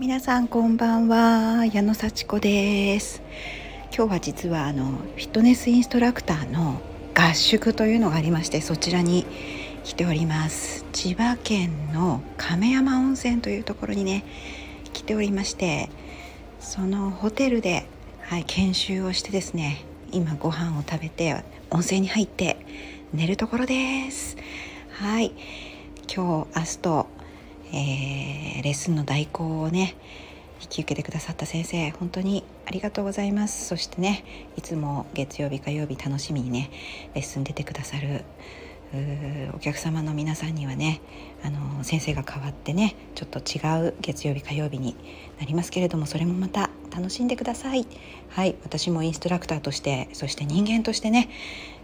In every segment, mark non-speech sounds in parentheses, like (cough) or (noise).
皆さんこんばんは。矢野幸子です。今日は実はあのフィットネスインストラクターの合宿というのがありましてそちらに来ております。千葉県の亀山温泉というところにね来ておりましてそのホテルで、はい、研修をしてですね今ご飯を食べて温泉に入って寝るところです。はい。今日明日とえー、レッスンの代行をね引き受けてくださった先生本当にありがとうございます。そしてねいつも月曜日火曜日楽しみにねレッスン出てくださるお客様の皆さんにはねあの先生が変わってねちょっと違う月曜日火曜日になりますけれどもそれもまた楽しんでください。はい私もインストラクターとしてそして人間としてね、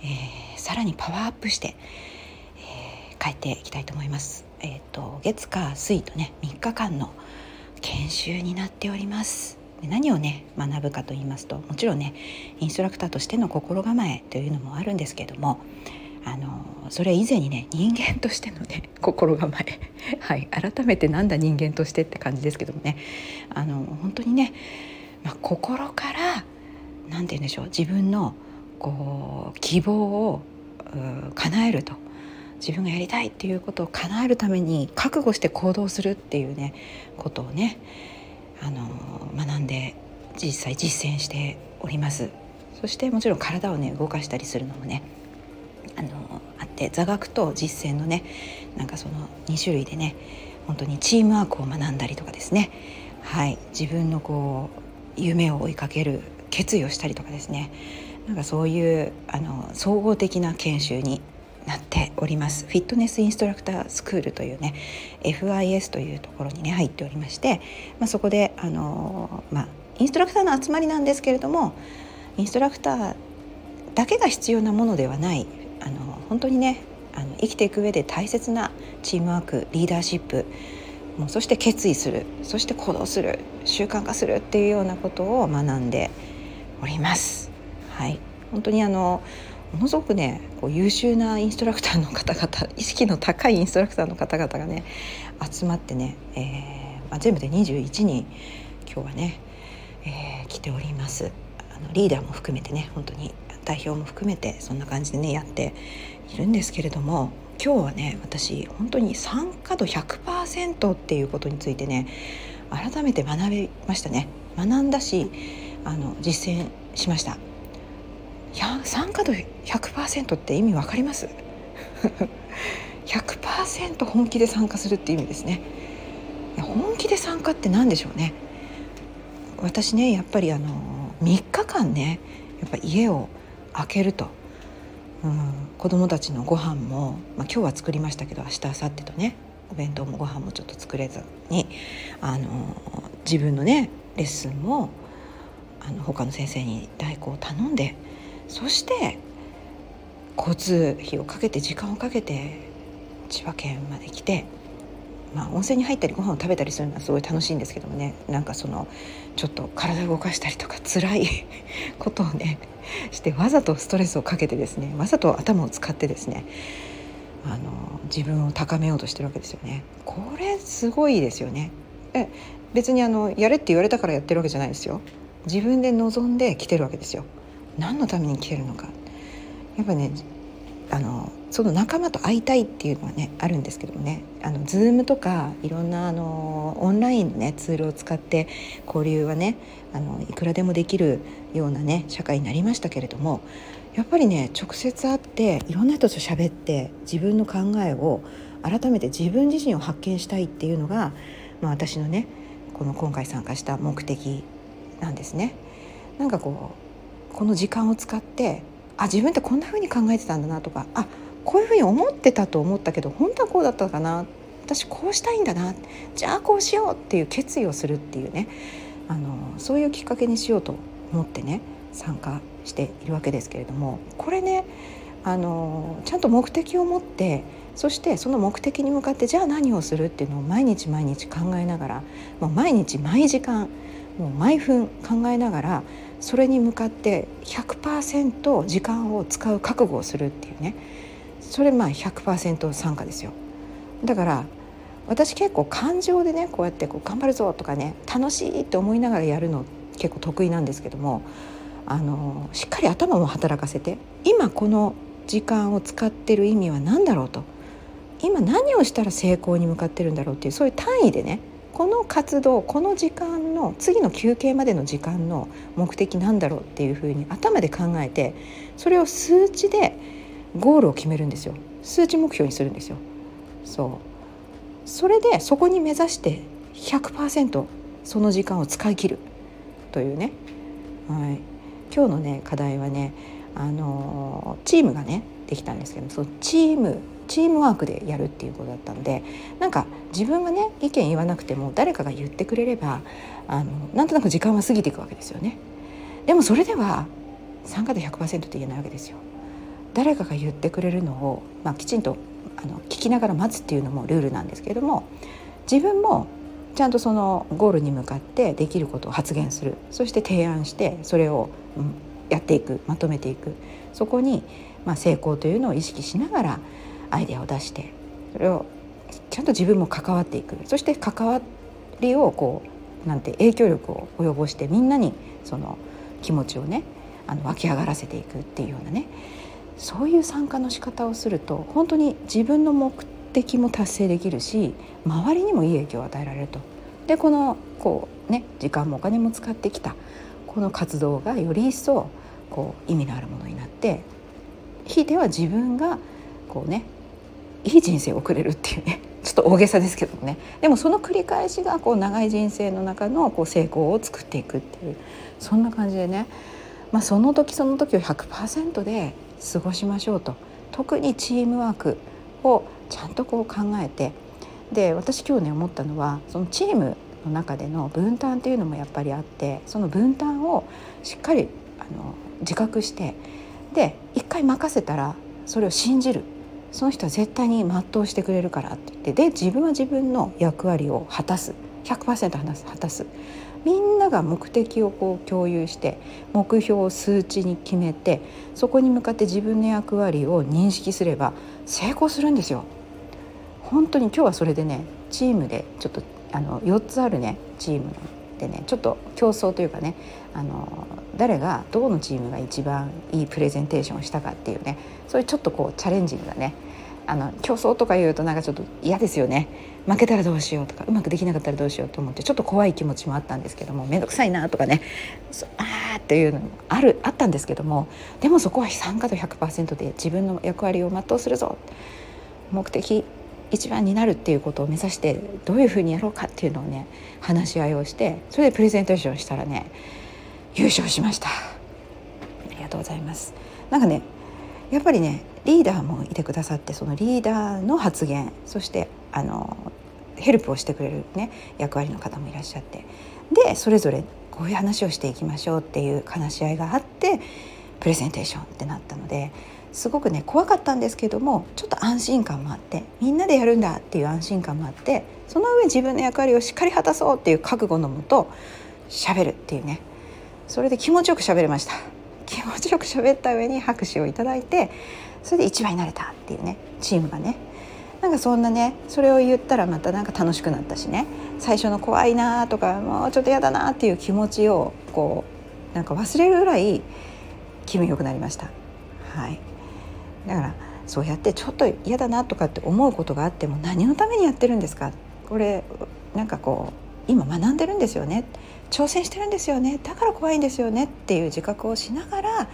えー、さらにパワーアップして、えー、帰っていきたいと思います。えーと、月火水とね3日間の研修になっております。で何をね学ぶかと言いますともちろんねインストラクターとしての心構えというのもあるんですけどもあのそれ以前にね人間としてのね (laughs) 心構え。はい。改めてなんだ人間としてって感じですけどもね。あの本当にね、まあ、心から何て言うんでしょう自分のこう希望を叶えると。自分がやりたいっていうことを叶えるために覚悟して行動するっていうねことをねあの学んで実際実践しております。そしてもちろん体をね動かしたりするのもねあのあって座学と実践のねなんかその2種類でね本当にチームワークを学んだりとかですね。はい。自分のこう夢を追いかける決意をしたりとかですね。なんかそういうあの総合的な研修になっておりますフィットネスインストラクタースクールというね FIS というところにね入っておりまして、まあ、そこであの、まあ、インストラクターの集まりなんですけれどもインストラクターだけが必要なものではないあの本当にねあの生きていく上で大切なチームワークリーダーシップもうそして決意するそして行動する習慣化するっていうようなことを学んでおります。はい、本当にあのものすごくねこう優秀なインストラクターの方々意識の高いインストラクターの方々がね集まってね、えーまあ、全部で21人今日はね、えー、来ております。あのリーダーも含めてね本当に代表も含めてそんな感じでねやっているんですけれども今日はね私本当に参加度100%っていうことについてね改めて学びましたね。学んだしあの実践しました。や参加度100%って意味わかります？(laughs) 100%本気で参加するっていう意味ですね。本気で参加って何でしょうね。私ねやっぱりあの3日間ねやっぱ家を開けると、うん、子供たちのご飯も、まあ、今日は作りましたけど明日明後日とねお弁当もご飯もちょっと作れずにあの自分のねレッスンもあの他の先生に代行を頼んでそして交通費をかけて時間をかけて千葉県まで来て、まあ、温泉に入ったりご飯を食べたりするのはすごい楽しいんですけどもねなんかそのちょっと体を動かしたりとか辛い (laughs) ことをねしてわざとストレスをかけてですねわざと頭を使ってですねあの自分を高めようとしてるわけですよね。これすごいですよね。え別にあのやれって言われたからやってるわけじゃないですよ。自分で望んで来てるわけですよ。何のために来てるのかやっぱねあのその仲間と会いたいっていうのはねあるんですけどもねあの Zoom とかいろんなあのオンラインのねツールを使って交流はねあのいくらでもできるようなね社会になりましたけれどもやっぱりね直接会っていろんな人と喋って自分の考えを改めて自分自身を発見したいっていうのが、まあ、私のねこの今回参加した目的なんですね。なんかこうこの時間を使ってあ自分ってこんな風に考えてたんだなとかあこういう風に思ってたと思ったけど本当はこうだったかな。私こうしたいんだな。じゃあこうしようっていう決意をするっていうね。あのそういうきっかけにしようと思ってね参加しているわけですけれどもこれねあのちゃんと目的を持ってそしてその目的に向かってじゃあ何をするっていうのを毎日毎日考えながらもう毎日毎時間もう毎分考えながらそれに向かって100%時間を使う覚悟をするっていうね。それまあ100%参加ですよ。だから私結構感情でねこうやってこう頑張るぞとかね楽しいって思いながらやるの結構得意なんですけどもあのしっかり頭も働かせて今この時間を使ってる意味は何だろうと。今何をしたら成功に向かってるんだろうっていうそういう単位でねこの活動この時間の次の休憩までの時間の目的なんだろうっていうふうに頭で考えてそれを数値でゴールを決めるんですよ。数値目標にするんですよ。そう。それでそこに目指して100%その時間を使い切る。というね、はい、今日のね課題はねあのチームがねできたんですけどそのチームチームワークでやるっていうことだったのでなんか自分がね意見言わなくても誰かが言ってくれればあのなんとなく時間は過ぎていくわけですよね。でもそれでは参加度100%って言えないわけですよ。誰かが言ってくれるのを、まあ、きちんとあの聞きながら待つっていうのもルールなんですけれども自分もちゃんとそのゴールに向かってできることを発言するそして提案してそれを、やっていくまとめていくそこに、まあ、成功というのを意識しながらアイデアを出してそれをちゃんと自分も関わっていくそして関わりをこうなんて影響力を及ぼしてみんなにその気持ちをねあの湧き上がらせていくっていうようなねそういう参加の仕方をすると本当に自分の目的も達成できるし周りにもいい影響を与えられると。でこのこうね時間もお金も使ってきたこの活動がより一層こう意味のあるものになってひいては自分がこうねいい人生を送れるっていうね。(laughs) ちょっと大げさですけどもね。でもその繰り返しがこう長い人生の中のこう成功を作っていくっていうそんな感じでね、まあ、その時その時を100%で過ごしましょうと。特にチームワークをちゃんとこう考えて。で私今日ね思ったのはそのチームの中での分担っていうのもやっぱりあってその分担をしっかりあの自覚してで一回任せたらそれを信じる。その人は絶対に全うしてくれるからって言ってで自分は自分の役割を果たす。100%話す果たす。みんなが目的をこう共有して目標を数値に決めてそこに向かって自分の役割を認識すれば成功するんですよ。本当に今日はそれでねチームでちょっとあの4つあるねチームの。でねちょっと競争というかねあの誰がどこのチームが一番いいプレゼンテーションをしたかっていうねそういうちょっとこうチャレンジングなねあの競争とか言うとなんかちょっと嫌ですよね。負けたらどうしようとかうまくできなかったらどうしようと思ってちょっと怖い気持ちもあったんですけども面倒くさいなとかねあーっていうのもあるあったんですけどもでもそこは参加度100%で自分の役割を全うするぞ。目的一番になるっていうことを目指してどういうふうにやろうかっていうのをね話し合いをしてそれでプレゼンテーションしたらね優勝しました。ありがとうございます。なんかねやっぱりねリーダーもいてくださってそのリーダーの発言そしてあのヘルプをしてくれる、ね、役割の方もいらっしゃってでそれぞれこういう話をしていきましょうっていう話し合いがあってプレゼンテーションってなったのですごくね怖かったんですけどもちょっと安心感もあってみんなでやるんだっていう安心感もあってその上自分の役割をしっかり果たそうっていう覚悟のもと喋るっていうね。それで気持ちよく喋れました。気持ちよく喋った上に拍手をいただいてそれで一番になれたっていうねチームがね。なんかそんなねそれを言ったらまたなんか楽しくなったしね。最初の怖いなとかもうちょっと嫌だなっていう気持ちをこうなんか忘れるぐらい気分良くなりました。はい。だからそうやってちょっと嫌だなとかって思うことがあっても何のためにやってるんですか？これなんかこう今学んでるんですよね。挑戦してるんですよね。だから怖いんですよね。っていう自覚をしながら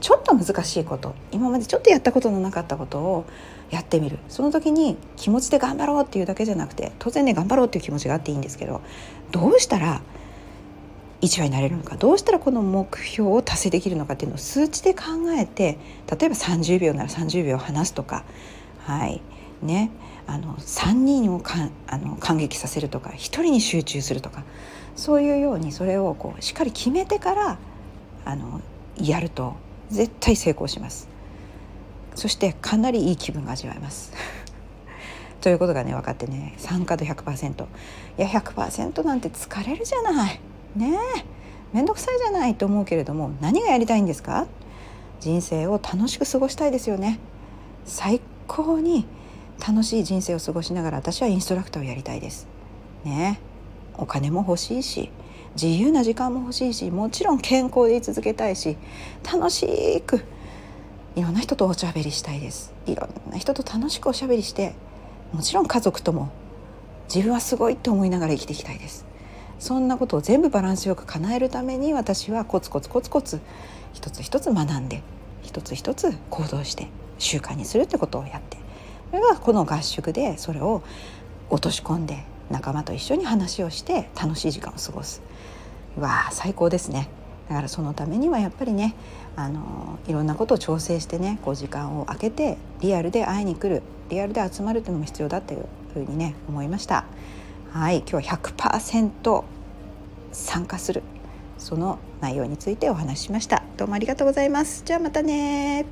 ちょっと難しいこと。今までちょっとやったことのなかったことをやってみる。その時に気持ちで頑張ろうっていうだけじゃなくて当然ね頑張ろうっていう気持ちがあっていいんですけどどうしたら一話になれるのかどうしたらこの目標を達成できるのかっていうのを数値で考えて例えば30秒なら30秒話すとかはいねあの3人をかあの感激させるとか1人に集中するとかそういうようにそれをこうしっかり決めてからあのやると絶対成功します。そしてかなりいい気分が味わえます。(laughs) ということがね分かってね参加度100%いや100%なんて疲れるじゃない。ねえ面倒くさいじゃないと思うけれども何がやりたいんですか？人生を楽しく過ごしたいですよね。最高に楽しい人生を過ごしながら私はインストラクターをやりたいです。ねお金も欲しいし自由な時間も欲しいしもちろん健康でい続けたいし楽しくいろんな人とおしゃべりしたいです。いろんな人と楽しくおしゃべりしてもちろん家族とも自分はすごいって思いながら生きていきたいです。そんなことを全部バランスよく叶えるために私はコツコツコツコツ一つ一つ学んで一つ一つ行動して習慣にするってことをやってそれがこの合宿でそれを落とし込んで仲間と一緒に話をして楽しい時間を過ごす。わあ最高ですね。だからそのためにはやっぱりねあのいろんなことを調整してねこう時間を空けてリアルで会いに来るリアルで集まるっていうのも必要だっていうふうにね思いました。はい今日は100%参加する。その内容についてお話ししました。どうもありがとうございます。じゃあまたね